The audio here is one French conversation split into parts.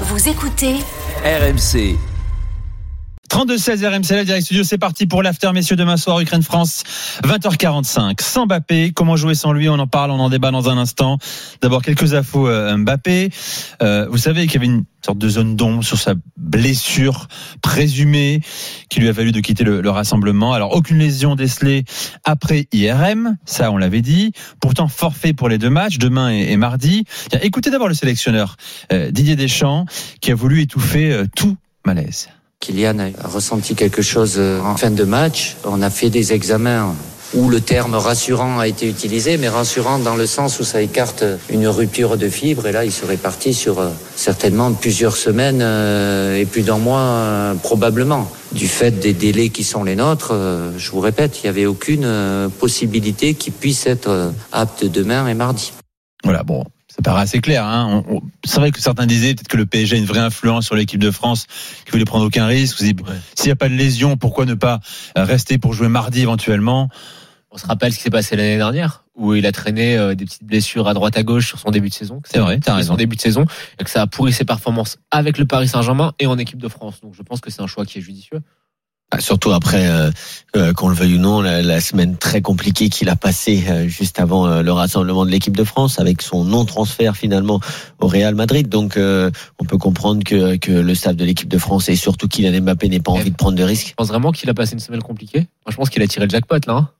Vous écoutez RMC. 32-16 RMC, la direct studio, c'est parti pour l'after, messieurs, demain soir, Ukraine-France, 20h45. Sans Mbappé, comment jouer sans lui? On en parle, on en débat dans un instant. D'abord, quelques infos euh, Mbappé. Euh, vous savez qu'il y avait une sorte de zone d'ombre sur sa blessure présumée qui lui a valu de quitter le, le rassemblement. Alors, aucune lésion décelée après IRM, ça on l'avait dit. Pourtant, forfait pour les deux matchs, demain et, mardi. Écoutez d'abord le sélectionneur euh, Didier Deschamps qui a voulu étouffer euh, tout malaise. Kylian a ressenti quelque chose euh, en fin de match. On a fait des examens où le terme rassurant a été utilisé, mais rassurant dans le sens où ça écarte une rupture de fibre. Et là, il serait parti sur euh, certainement plusieurs semaines euh, et plus d'un mois euh, probablement. Du fait des délais qui sont les nôtres, euh, je vous répète, il n'y avait aucune euh, possibilité qu'il puisse être euh, apte demain et mardi. Voilà, bon, ça paraît assez clair. Hein. C'est vrai que certains disaient peut-être que le PSG a une vraie influence sur l'équipe de France, qu'il voulait prendre aucun risque. Vous dites, S'il n'y a pas de lésion, pourquoi ne pas rester pour jouer mardi éventuellement? On se rappelle ce qui s'est passé l'année dernière, où il a traîné euh, des petites blessures à droite à gauche sur son début de saison. C'est vrai, t'as raison. Son début de saison et que ça a pourri ses performances avec le Paris Saint-Germain et en équipe de France. Donc je pense que c'est un choix qui est judicieux. Ah, Surtout après, euh, euh, qu'on le veuille ou non, la, la semaine très compliquée qu'il a passée euh, juste avant euh, le rassemblement de l'équipe de France, avec son non-transfert finalement au Real Madrid. Donc, euh, on peut comprendre que, que le staff de l'équipe de France et surtout Kylian Mbappé n'ait pas envie de prendre de risques. Je pense vraiment qu'il a passé une semaine compliquée. Moi, je pense qu'il a tiré le jackpot là. hein.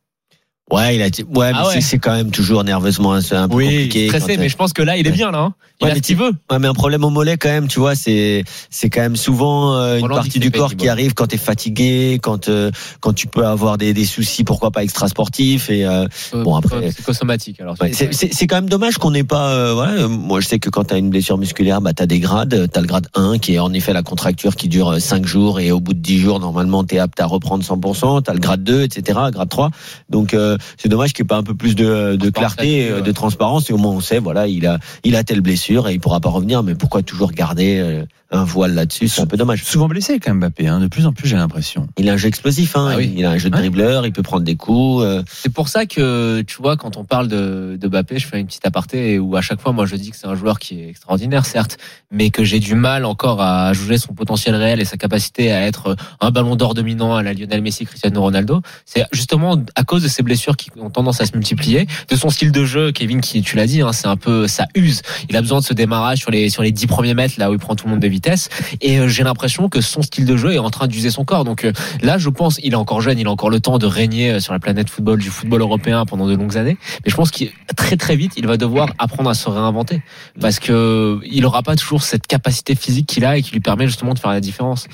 Ouais, il a, dit- ouais, mais Ah ouais. c'est- quand même toujours nerveusement un, un peu compliqué. stressé, mais je pense que là, il est Ouais. bien là. hein. Il Ouais, a ce qu'il veut. Ouais, mais un problème au mollet quand même, tu vois, c'est c'est quand même souvent euh, une partie du corps qui arrive quand t'es fatigué, quand euh, quand tu peux avoir des, des soucis, pourquoi pas extra sportifs et euh, Bon, après- psychosomatique. Alors c'est c'est- c'est quand même dommage qu'on n'ait pas. euh, voilà, euh, moi je sais que quand t'as une blessure musculaire, bah t'as des grades. T'as le grade 1 qui est en effet la contracture qui dure 5 jours et au bout de 10 jours normalement t'es apte à reprendre 100%. T'as le grade 2, etc. Grade 3. Donc euh, c'est dommage qu'il n'y ait pas un peu plus de, de clarté, euh, de transparence et au moins on sait voilà il a il a telle blessure et il pourra pas revenir. Mais pourquoi toujours garder euh, un voile là-dessus? C'est un peu dommage. Souvent blessé quand même Mbappé, hein, de plus en plus j'ai l'impression. Il a un jeu explosif, hein. Ah oui. il a un jeu de Ouais. dribbleur, il peut prendre des coups. euh, C'est pour ça que, tu vois, quand on parle de, de Mbappé, je fais une petite aparté où à chaque fois, moi, je dis que c'est un joueur qui est extraordinaire, certes, mais que j'ai du mal encore à juger son potentiel réel et sa capacité à être un ballon d'or dominant à la Lionel Messi, Cristiano Ronaldo. C'est justement à cause de ces blessures qui ont tendance à se multiplier, de son style de jeu, Kevin, qui, tu l'as dit, hein, c'est un peu, ça use. Il a besoin de ce démarrage sur les, sur les 10 premiers mètres, là où il prend tout le monde de vitesse. Et euh, j'ai l'impression que son style de jeu est en train d'user son corps. Donc, euh, Là, je pense, il est encore jeune, il a encore le temps de régner euh, sur la planète football du football européen pendant de longues années. Mais je pense qu'il très très vite, il va devoir apprendre à se réinventer parce que il aura pas toujours cette capacité physique qu'il a et qui lui permet justement de faire la différence.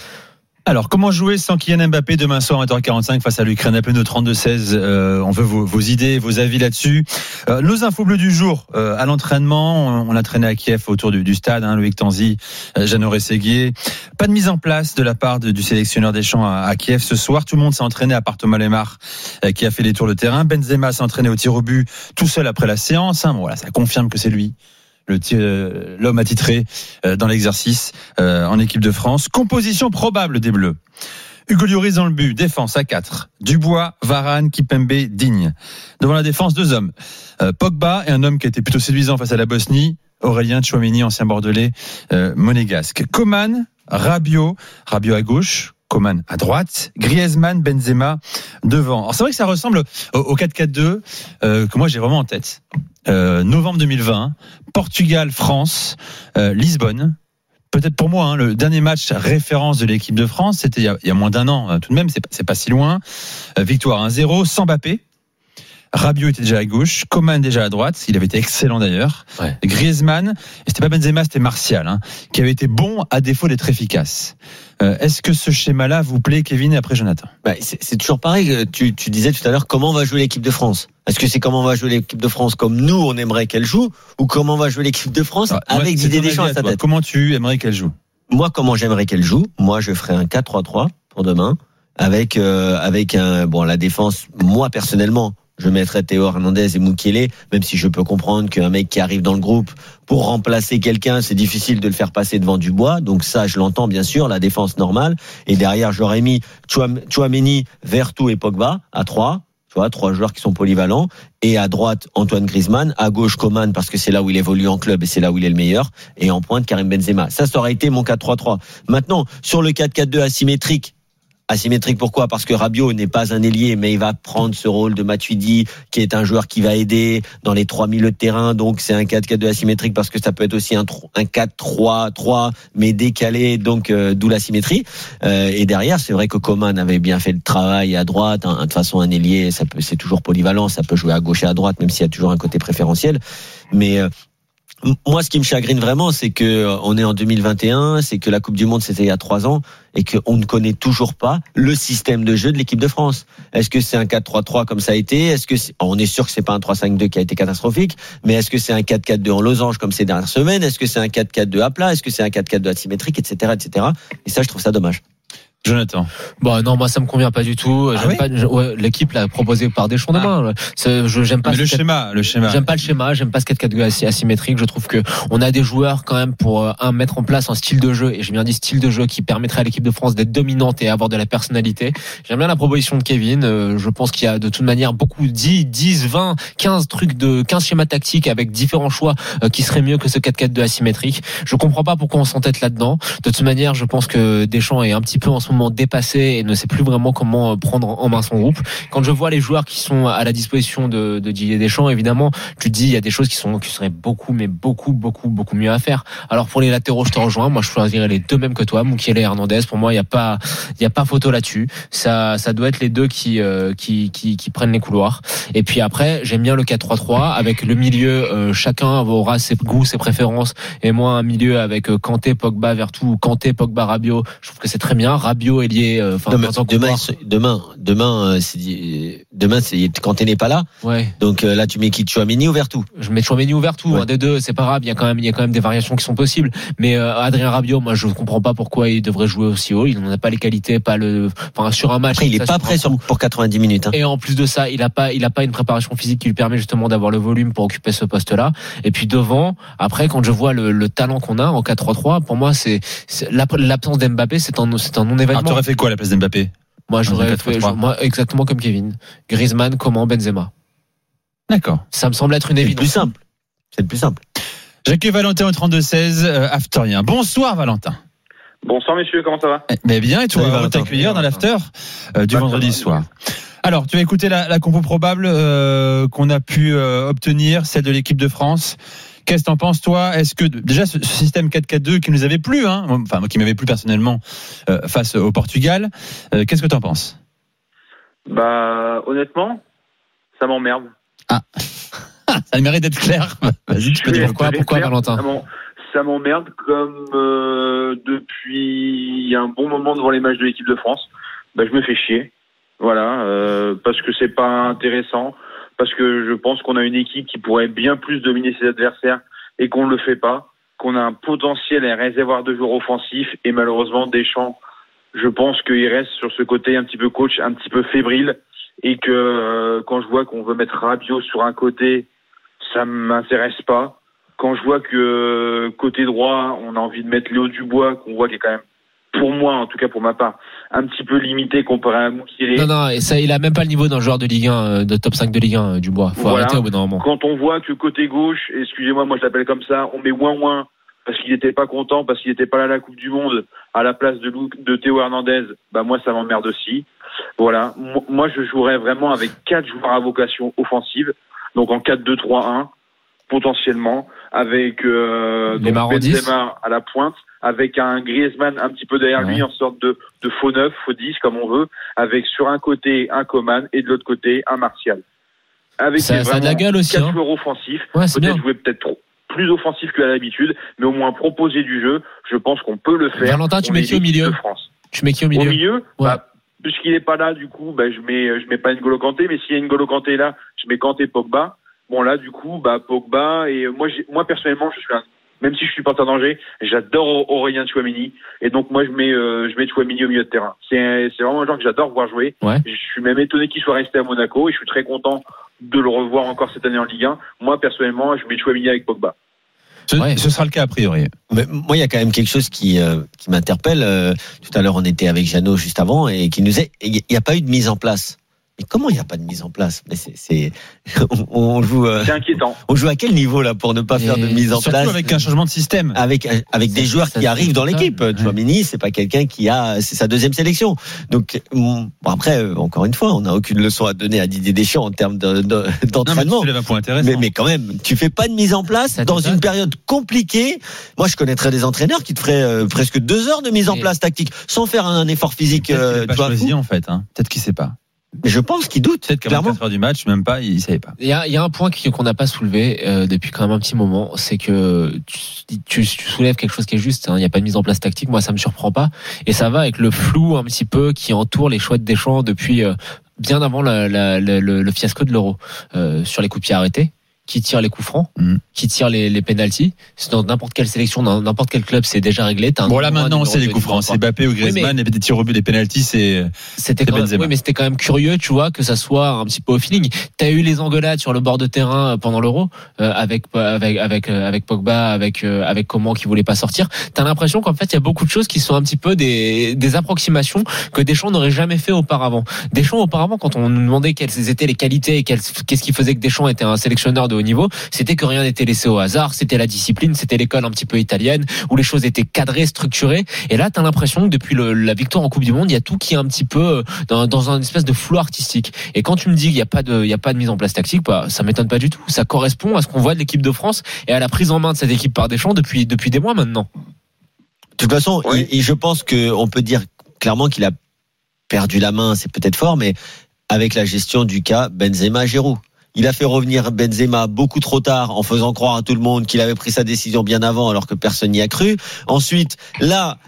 Alors, comment jouer sans Kylian Mbappé demain soir à 20h45 face à l'Ukraine? Appelez-nous 32-16. Euh, on veut vos, vos idées, vos avis là-dessus. Euh, nos infos bleues du jour. Euh, à l'entraînement, on, on a traîné à Kiev autour du, du stade. Hein, Loïc Tanzi, euh, Jeannot Rességuier. Pas de mise en place de la part du sélectionneur des champs à, à Kiev ce soir. Tout le monde s'est entraîné à part Thomas Lemar euh, qui a fait les tours de terrain. Benzema s'est entraîné au tir au but tout seul après la séance. Hein. Bon, voilà, ça confirme que c'est lui. Euh, l'homme attitré euh, dans l'exercice euh, en équipe de France. Composition probable des Bleus. Hugo Lloris dans le but, défense à 4. Dubois, Varane, Kipembe, Digne. Devant la défense, deux hommes. Pogba et un homme qui était plutôt séduisant face à la Bosnie, Aurélien Chouameni, ancien bordelais, euh, monégasque. Coman, Rabiot, Rabiot à gauche, Coman à droite, Griezmann, Benzema devant. Alors c'est vrai que ça ressemble au, au 4-4-2 euh, que moi j'ai vraiment en tête. Euh, novembre 2020, Portugal, France, euh, Lisbonne. Peut-être pour moi, hein, le dernier match référence de l'équipe de France, c'était il, y a- moins d'un an. hein, tout de même, c'est pas, pas si loin. Victoire 1-0, sans Mbappé. Rabiot était déjà à gauche, Coman déjà à droite, il avait été excellent d'ailleurs. Ouais. Griezmann, et c'était pas Benzema, c'était Martial, hein, qui avait été bon à défaut d'être efficace. Euh, Est-ce que ce schéma-là vous plaît, Kevin, et après Jonathan? Bah, c'est toujours pareil. euh, Tu, tu disais tout à l'heure comment va jouer l'équipe de France? Est-ce que c'est comment va jouer l'équipe de France comme nous on aimerait qu'elle joue ou comment va jouer l'équipe de France Ah, avec Didier Deschamps à sa tête? Comment tu aimerais qu'elle joue? Moi, comment j'aimerais qu'elle joue Moi, je ferais un 4-3-3 pour demain avec euh, avec un bon la défense. Moi personnellement, je mettrais Théo Hernandez et Mukele, même si je peux comprendre qu'un mec qui arrive dans le groupe pour remplacer quelqu'un, c'est difficile de le faire passer devant Dubois. Donc ça, je l'entends bien sûr, la défense normale. Et derrière, j'aurais mis Chouam- Chouameni, Vertu et Pogba à 3 tu vois, trois joueurs qui sont polyvalents. Et à droite, Antoine Griezmann. À gauche, Coman, parce que c'est là où il évolue en club et c'est là où il est le meilleur. Et en pointe, Karim Benzema. Ça, ça aurait été mon 4-3-3. Maintenant, sur le 4-4-2 asymétrique, Asymétrique pourquoi? Parce que Rabiot n'est pas un ailier, mais il va prendre ce rôle de Matuidi, qui est un joueur qui va aider dans les trois milieux de terrain. Donc c'est un 4-4-2 asymétrique parce que ça peut être aussi un, tro- un 4-3-3, mais décalé, donc euh, d'où l'asymétrie. Euh, et derrière, c'est vrai que Coman avait bien fait le travail à droite. hein. De toute façon, un ailier, ça peut, c'est toujours polyvalent, ça peut jouer à gauche et à droite, même s'il y a toujours un côté préférentiel. Mais euh, Moi, ce qui me chagrine vraiment, c'est que euh, on est en 2021, c'est que la Coupe du Monde c'était il y a trois ans et qu'on ne connaît toujours pas le système de jeu de l'équipe de France. Est-ce que c'est un 4-3-3 comme ça a été? Est-ce que c'est- on est sûr que c'est pas un 3-5-2 qui a été catastrophique, mais est-ce que c'est un 4-4-2 en losange comme ces dernières semaines? Est-ce que c'est un 4-4-2 à plat? Est-ce que c'est un 4-4-2 asymétrique, etc., etc. Et ça, je trouve ça dommage. Jonathan. Bon, non, moi ça me convient pas du tout. Ah oui pas ouais, l'équipe là proposée par Deschamps demain. C'est- Je j'aime pas Mais le schéma, le schéma. J'aime pas le schéma, j'aime pas ce 4-4-2 asy- asymétrique. Je trouve que on a des joueurs quand même pour euh, un mettre en place un style de jeu et j'ai bien dit style de jeu qui permettrait à l'équipe de France d'être dominante et avoir de la personnalité. J'aime bien la proposition de Kevin. Euh, Je pense qu'il y a de toute manière beaucoup 10, 10, 20, 15 trucs de 15 schémas tactiques avec différents choix euh, qui seraient mieux que ce 4-4-2 asymétrique. Je comprends pas pourquoi on s'entête là-dedans. De toute manière, je pense que Deschamps est un petit peu en ce moment dépassé et ne sait plus vraiment comment euh, prendre en main son groupe. Quand je vois les joueurs qui sont à la disposition de, de Didier Deschamps, évidemment, tu dis il y a des choses qui sont qui seraient beaucoup mais beaucoup beaucoup beaucoup mieux à faire. Alors pour les latéraux, je te rejoins. Moi, je choisirais les deux mêmes que toi, Mukiele et Hernandez. Pour moi, il y a pas il y a pas photo là-dessus. Ça ça doit être les deux qui euh, qui, qui qui prennent les couloirs. Et puis après, j'aime bien le 4-3-3 avec le milieu. euh, chacun aura ses goûts, ses préférences. Et moi, un milieu avec euh, Kanté, Pogba, Vertu, Kanté, Pogba, Rabiot. Je trouve que c'est très bien. Rabiot euh, Enfin, Non, mais en tant que demain, demain, demain, euh, c'est- demain, c'est quand t'es n'est pas là. Ouais. Donc euh, là, tu mets qui? Chouameni ou Vertu Je mets Chouameni ou Vertu, Ouais. un des deux, c'est pas grave. Il y a quand même, il y a quand même des variations qui sont possibles. Mais euh, Adrien Rabiot, moi, je comprends pas pourquoi il devrait jouer aussi haut. Il n'en a pas les qualités, pas le, enfin, sur un match. Après, il ça, est pas prêt sur, pour 90 minutes. Hein. Et en plus de ça, il a pas, il a pas une préparation physique qui lui permet justement d'avoir le volume pour occuper ce poste-là. Et puis devant, après, quand je vois le, le talent qu'on a en 4-3-3, pour moi, c'est c'est- l'ab- l'absence d'Mbappé, c'est un, c'est un Alors, non-événement. t'aurais fait quoi à la place d'Mbappé moi, j'aurais fait, 4-3-3? moi, exactement comme Kevin. Griezmann, comment Benzema. D'accord. Ça me semble être une C'est le évidence. plus simple. C'est le plus simple. J'accueille Valentin au 32-16, euh, Afterien. Bonsoir Valentin. Bonsoir messieurs, comment ça va Eh, Mais bien, et toi, Salut, on Valentin. t'accueillir dans l'after euh, du Bah, vendredi soir. Alors, tu as écouté la, la compo probable euh, qu'on a pu euh, obtenir, celle de l'équipe de France. Qu'est-ce que t'en penses, toi? Est-ce que déjà ce, système 4-4-2 qui nous avait plu, hein, enfin moi, qui m'avait plu personnellement euh, face au Portugal, euh, qu'est-ce que t'en penses? Bah honnêtement, ça m'emmerde. Ah, Ça a mérite d'être clair. Vas-y, tu peux dire vais- pourquoi, Valentin? ça m'emmerde comme euh, depuis un bon moment devant les matchs de l'équipe de France. Bah, je me fais chier. Voilà, euh, parce que c'est pas intéressant, parce que je pense qu'on a une équipe qui pourrait bien plus dominer ses adversaires et qu'on ne le fait pas, qu'on a un potentiel et un réservoir de joueurs offensifs et malheureusement Deschamps, je pense qu'il reste sur ce côté un petit peu coach, un petit peu fébrile et que euh, quand je vois qu'on veut mettre Rabiot sur un côté, ça m'intéresse pas. Quand je vois que euh, côté droit, on a envie de mettre Léo Dubois, qu'on voit qu'il est quand même, pour moi, en tout cas pour ma part, un petit peu limité comparé à Moukielé. Non, non, et ça, il a même pas le niveau d'un joueur de Ligue 1, euh, de top 5 de Ligue 1, euh, Dubois. Faut Voilà. arrêter au bout d'un moment. Quand on voit que côté gauche, excusez-moi, moi je l'appelle comme ça, on met ouin ouin parce qu'il n'était pas content, parce qu'il n'était pas là à la Coupe du Monde à la place de, Lou- de Théo Hernandez, bah moi ça m'emmerde aussi. Voilà, Mo- moi je jouerais vraiment avec quatre joueurs à vocation offensive, donc en 4-2-3-1 potentiellement, avec euh, donc Neymar en 10. Benzema à la pointe, avec un Griezmann un petit peu derrière lui Ouais. en sorte de, de faux neuf, faux 10 comme on veut, avec sur un côté un Coman et de l'autre côté un Martial. avec Ça- ça a de la gueule aussi, quatre hein. joueurs offensifs, Ouais, peut-être jouer peut-être trop plus offensif qu'à l'habitude, mais au moins proposer du jeu. Je pense qu'on peut le faire. Valentin, tu mets qui au milieu de France. Tu mets qui au Au milieu milieu, bah, puisqu'il n'est pas là, du coup, bah, je mets, je mets pas N'Golo Kanté, mais s'il y a N'Golo Kanté là, je mets Kanté Pogba. Bon là, du coup, bah Pogba et euh, moi, moi personnellement, je suis un, même si je suis pas en danger, j'adore Aurélien Chouamini et donc moi je mets, euh, je mets Chouamini au milieu de terrain. C'est, c'est vraiment un joueur que j'adore voir jouer. Ouais. Je suis même étonné qu'il soit resté à Monaco et je suis très content de le revoir encore cette année en Ligue 1. Moi personnellement, je mets Chouamini avec Pogba. Ce, Ouais. ce sera le cas a priori. Mais moi, il y a quand même quelque chose qui, euh, qui m'interpelle. Euh, tout à l'heure, on était avec Jeannot juste avant et qui nous est, il n'y a pas eu de mise en place. Mais comment il n'y a pas de mise en place Mais c'est, c'est, on, on joue, euh, C'est inquiétant. on joue à quel niveau là pour ne pas Et faire de mise en place avec un changement de système. avec avec des Ça- joueurs ça- qui arrivent dans l'équipe. ouais. Chouamini, c'est pas quelqu'un qui a, c'est sa deuxième sélection. Donc bon, après, euh, encore une fois, on n'a aucune leçon à donner à Didier Deschamps en termes de- de- Non, mais d'entraînement. tu. Mais, mais quand même, tu fais pas de mise en place Ça dans une période compliquée. Moi, je connaîtrais des entraîneurs qui te feraient euh, presque deux heures de mise en place tactique sans faire un, effort physique. Euh, tu vois, choisi en fait. Hein. Peut-être qu'il sait pas. Mais je pense qu'il doute. Peut-être qu'à clairement. 24 heures du match, même pas, il savait pas. Il y a, il y a un point qu'on n'a pas soulevé euh, depuis quand même un petit moment, c'est que tu, tu- tu soulèves quelque chose qui est juste. hein, Il n'y a pas de mise en place tactique, moi ça me surprend pas, et ça va avec le flou un petit peu qui entoure les choix de Deschamps depuis euh, bien avant la- la- la- le, le fiasco de l'Euro euh, sur les coups de pied arrêtés. Qui tire les coups francs, Mhm. qui tire les, les pénalties. C'est dans n'importe quelle sélection, dans n'importe quel club, c'est déjà réglé. Bon là maintenant, c'est les coups francs. C'est. Mbappé ou mais- Griezmann, et des tirs au but, des pénalties, c'est. C'était quand, même, oui, mais c'était quand même curieux, tu vois, que ça soit un petit peu au feeling. T'as eu les engueulades sur le bord de terrain euh, pendant l'Euro euh, avec avec avec euh, avec Pogba, avec euh, avec comment qui voulait pas sortir. T'as l'impression qu'en fait il y a beaucoup de choses qui sont un petit peu des des approximations que Deschamps n'aurait jamais fait auparavant. Deschamps auparavant, quand on nous demandait quelles étaient les qualités et qu'est-ce qui faisait que Deschamps était un sélectionneur de haut niveau, c'était que rien n'était laissé au hasard, c'était la discipline, c'était l'école un petit peu italienne où les choses étaient cadrées, structurées. Et là, t'as l'impression que depuis le- la victoire en Coupe du Monde, il y a tout qui est un petit peu euh, dans, dans un espèce de flou artistique. Et quand tu me dis qu'il n'y a pas de, il y a pas de mise en place tactique, bah, ça m'étonne pas du tout. Ça correspond à ce qu'on voit de l'équipe de France et à la prise en main de cette équipe par Deschamps depuis depuis des mois maintenant. De toute façon, Oui. il- il- je pense que on peut dire clairement qu'il a perdu la main. C'est peut-être fort, mais avec la gestion du cas Benzema-Giroud. Il a fait revenir Benzema beaucoup trop tard en faisant croire à tout le monde qu'il avait pris sa décision bien avant alors que personne n'y a cru. Ensuite, là,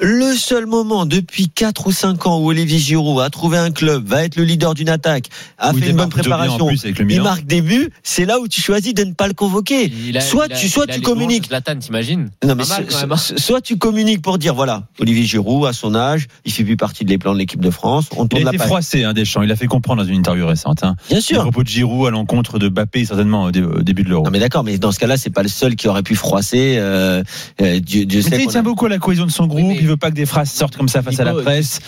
le seul moment depuis 4 ou 5 ans où Olivier Giroud a trouvé un club, va être le leader d'une attaque, a Où fait une bonne préparation, En plus avec le il marque des buts, c'est là où tu choisis de ne pas le convoquer. A- Soit il a- tu- soit il a tu les communiques. louanges de Zlatan, t'imagines Non mais Pas mal, so- quand même, so- soit tu communiques pour dire voilà Olivier Giroud à son âge il fait plus partie des plans de l'équipe de France on Il tourne a été froissé, hein, Deschamps. Il a fait comprendre dans une interview récente. Hein. bien À sûr propos de Giroud à l'encontre de Mbappé, certainement au dé- au début de l'Euro. non mais d'accord mais dans ce cas-là c'est pas le seul qui aurait pu froisser euh, euh, Dieu, Dieu Mais sait tu sais, il tient beaucoup à la cohésion de son groupe. Veut pas que des phrases sortent comme ça face à la presse.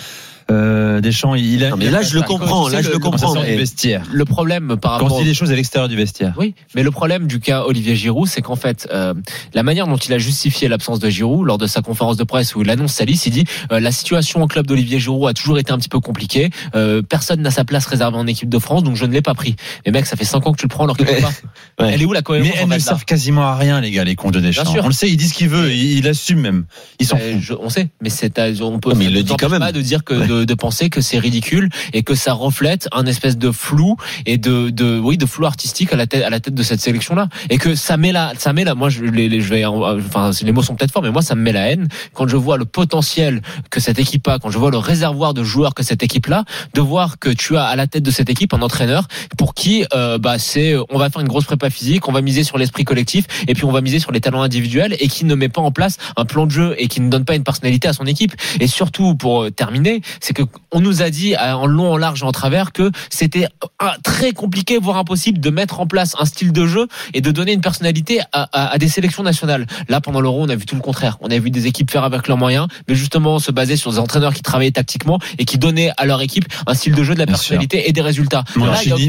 Euh, Deschamps, il a. non mais là je le comprends tu là je le- quand comprends du vestiaire. Le problème par Quand rapport il dit des choses à l'extérieur du vestiaire. Oui, mais le problème du cas Olivier Giroud, c'est qu'en fait, euh, la manière dont il a justifié l'absence de Giroud lors de sa conférence de presse où il annonce sa liste, il dit euh, la situation au club d'Olivier Giroud a toujours été un petit peu compliquée. Euh, personne n'a sa place réservée en équipe de France, donc je ne l'ai pas pris. Mais mec, ça fait cinq ans que tu le prends alors pas. Ouais. Elle est où la cohérence Mais elles en ne servent quasiment à rien, les gars, les comptes de Deschamps. sûr. On le sait, il dit ce qu'il veut, il, il assume même. Il s'en Euh, on sait, mais c'est à- on peut. Non, mais il le dit quand même. Pas de dire que Ouais. De, penser que c'est ridicule et que ça reflète un espèce de flou et de, de oui de flou artistique à la tête à la tête de cette sélection là et que ça met la ça met la moi je les, les je vais enfin les mots sont peut-être forts mais moi ça me met la haine quand je vois le potentiel que cette équipe a quand je vois le réservoir de joueurs que cette équipe là de voir que tu as à la tête de cette équipe un entraîneur pour qui euh, bah c'est on va faire une grosse prépa physique on va miser sur l'esprit collectif et puis on va miser sur les talents individuels et qui ne met pas en place un plan de jeu et qui ne donne pas une personnalité à son équipe. Et surtout pour euh, terminer c'est que on nous a dit euh, en long en large et en travers que c'était très compliqué voire impossible de mettre en place un style de jeu et de donner une personnalité à, à- à des sélections nationales là pendant l'euro on a vu tout le contraire on a vu des équipes faire avec leurs moyens mais justement se baser sur des entraîneurs qui travaillaient tactiquement et qui donnaient à leur équipe un style de jeu de la Bien personnalité et des résultats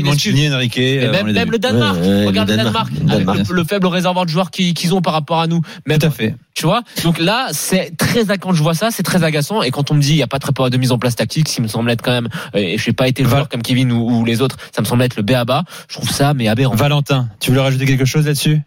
Mancini, Enrique. Et euh, même, le Danemark, Ouais, ouais, regarde le le Danemark, Danemark, le avec Danemark. le, le faible réservoir de joueurs qu'ils ont par rapport à nous. Même, Tout à fait. tu vois? Donc là, c'est très quand je vois ça, c'est très agaçant. Et quand on me dit il y a pas de prépa de mise en place tactique, ce qui me semble être quand même, euh, et je n'ai pas été le joueur comme Kevin ou, ou les autres, ça me semble être le B à bas. Je trouve ça mais aberrant. Valentin, tu voulais rajouter quelque chose là-dessus?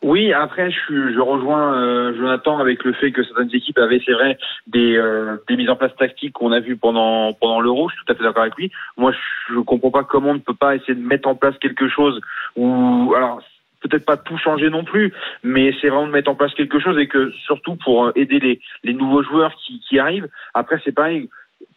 Oui, après, je, rejoins euh, Jonathan avec le fait que certaines équipes avaient, c'est vrai, des, euh, des mises en place tactiques qu'on a vues pendant pendant l'Euro. Je suis tout à fait d'accord avec lui. Moi, je, je comprends pas comment on ne peut pas essayer de mettre en place quelque chose où, alors, peut-être pas tout changer non plus, mais c'est vraiment de mettre en place quelque chose et que surtout pour euh, aider les, les nouveaux joueurs qui, qui arrivent. Après, c'est pareil.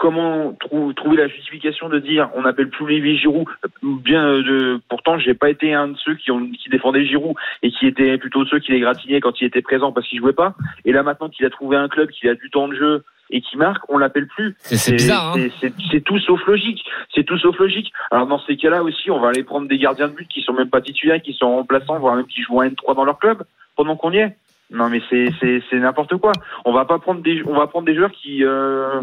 Comment trou- trouver la justification de dire on n'appelle plus Olivier Giroud Bien, euh, de, pourtant, j'ai pas été un de ceux qui, ont, qui défendaient Giroud et qui étaient plutôt ceux qui les gratignaient quand il était présent parce qu'il jouait pas. Et là, maintenant qu'il a trouvé un club, qu'il a du temps de jeu et qui marque, on l'appelle plus. C'est bizarre. Hein. C'est- tout sauf logique. C'est tout sauf logique. Alors dans ces cas-là aussi, on va aller prendre des gardiens de but qui sont même pas titulaires, qui sont remplaçants, voire même qui jouent en N3 dans leur club pendant qu'on y est. Non mais c'est n'importe quoi. On va pas prendre des on va prendre des joueurs qui euh,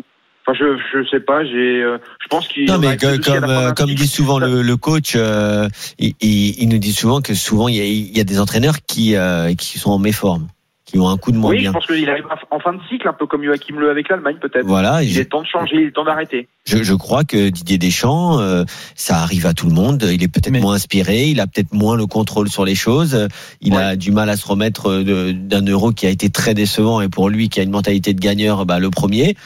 Enfin, je je sais pas. J'ai euh, je pense qu'il Non, mais que- comme, euh, comme dit souvent le, le coach, euh, il, il- il nous dit souvent que souvent il y a, il y a des entraîneurs qui, euh, qui sont en méforme, qui ont un coup de moins Oui, bien. je pense qu'il arrive en fin de cycle, un peu comme Joachim Le avec l'Allemagne peut-être. Voilà, Il est temps de changer, il est temps d'arrêter. je, je crois que Didier Deschamps, euh, ça arrive à tout le monde. Il est peut-être Mais- moins inspiré, il a peut-être moins le contrôle sur les choses. Il a du mal à se remettre d'un euro qui a été très décevant et pour lui qui a une mentalité de gagneur, bah, le premier.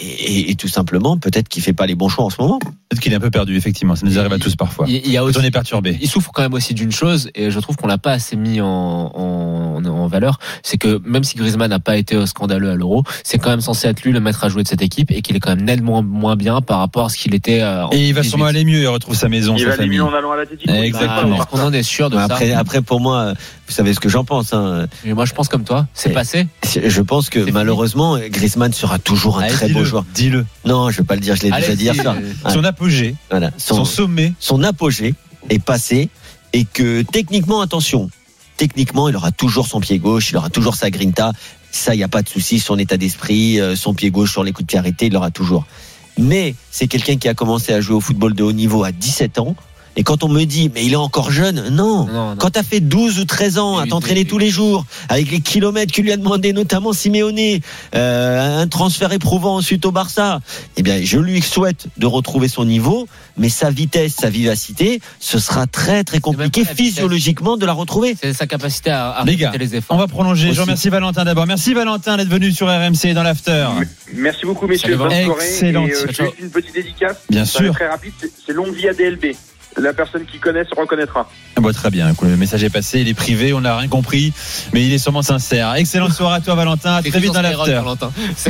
Et, et- et tout simplement, peut-être qu'il fait pas les bons choix en ce moment. Peut-être qu'il est un peu perdu, effectivement. Ça nous arrive à tous parfois. Il il y a aussi on est perturbé. il souffre quand même aussi d'une chose et je trouve qu'on l'a pas assez mis en, en, en valeur, c'est que même si Griezmann n'a pas été scandaleux à l'Euro, c'est quand même censé être lui le maître à jouer de cette équipe et qu'il est quand même nettement moins bien par rapport à ce qu'il était. euh, en Et il va 2018. sûrement aller mieux. Il retrouve sa maison, Il sa va aller famille. mieux en allant à la tête. Exactement. Est-ce qu'on en est sûr de ça Après, après, pour moi, vous savez ce que j'en pense. Hein. Mais Moi, je pense comme toi. C'est passé. Je pense que malheureusement, Griezmann sera toujours un Allez, très beau joueur. Dis-le. Non, je vais pas le dire, je l'ai déjà dit hier si, soir. euh. Son apogée, Voilà, son son, sommet. son apogée est passé et que techniquement, attention, techniquement, il aura toujours son pied gauche, il aura toujours sa grinta. Ça, il n'y a pas de souci. Son état d'esprit, euh, son pied gauche sur les coups de pied arrêtés, il l'aura toujours. Mais c'est quelqu'un qui a commencé à jouer au football de haut niveau à 17 ans. Et quand on me dit, mais il est encore jeune, non. Non, non. Quand tu as fait 12 ou 13 ans à t'entraîner tous les jours, avec les kilomètres que lui a demandé notamment Simeone, euh, un transfert éprouvant ensuite au Barça, eh bien, je lui souhaite de retrouver son niveau, mais sa vitesse, sa vivacité, ce sera très très compliqué physiologiquement de la retrouver. C'est sa capacité à, à Les gars, les On efforts. va prolonger. Je remercie Valentin d'abord. Merci Valentin d'être venu sur RMC dans l'after. Merci beaucoup, messieurs. Bonne soirée. Et, euh, juste une petite dédicace. Bien Ça sûr. très rapide. c'est- C'est longue vie à DLB. La personne qui connaît se reconnaîtra. Ah bah, très bien. Le message est passé. Il est privé. On n'a rien compris. Mais il est sûrement sincère. Excellente soirée à toi, Valentin. À très vite dans l'after.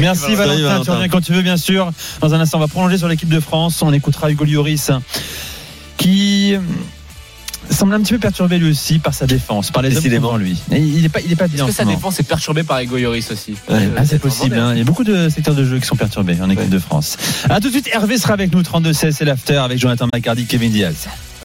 Merci Valentin. Valentin, tu reviens quand tu veux bien sûr. Dans un instant, on va prolonger sur l'équipe de France. On écoutera Hugo Lloris qui semble un petit peu perturbé lui aussi par sa défense, par les hommes Décidément. devant lui. Et il n'est pas, il est pas bien. Est-ce que sa défense est perturbée par Ego Lloris aussi Ouais. Euh, Ah, c'est possible. hein. Il y a beaucoup de secteurs de jeu qui sont perturbés en équipe de France. À tout de suite. Hervé sera avec nous 32 16 c'est l'after avec Jonathan McCarty, Kevin Diaz.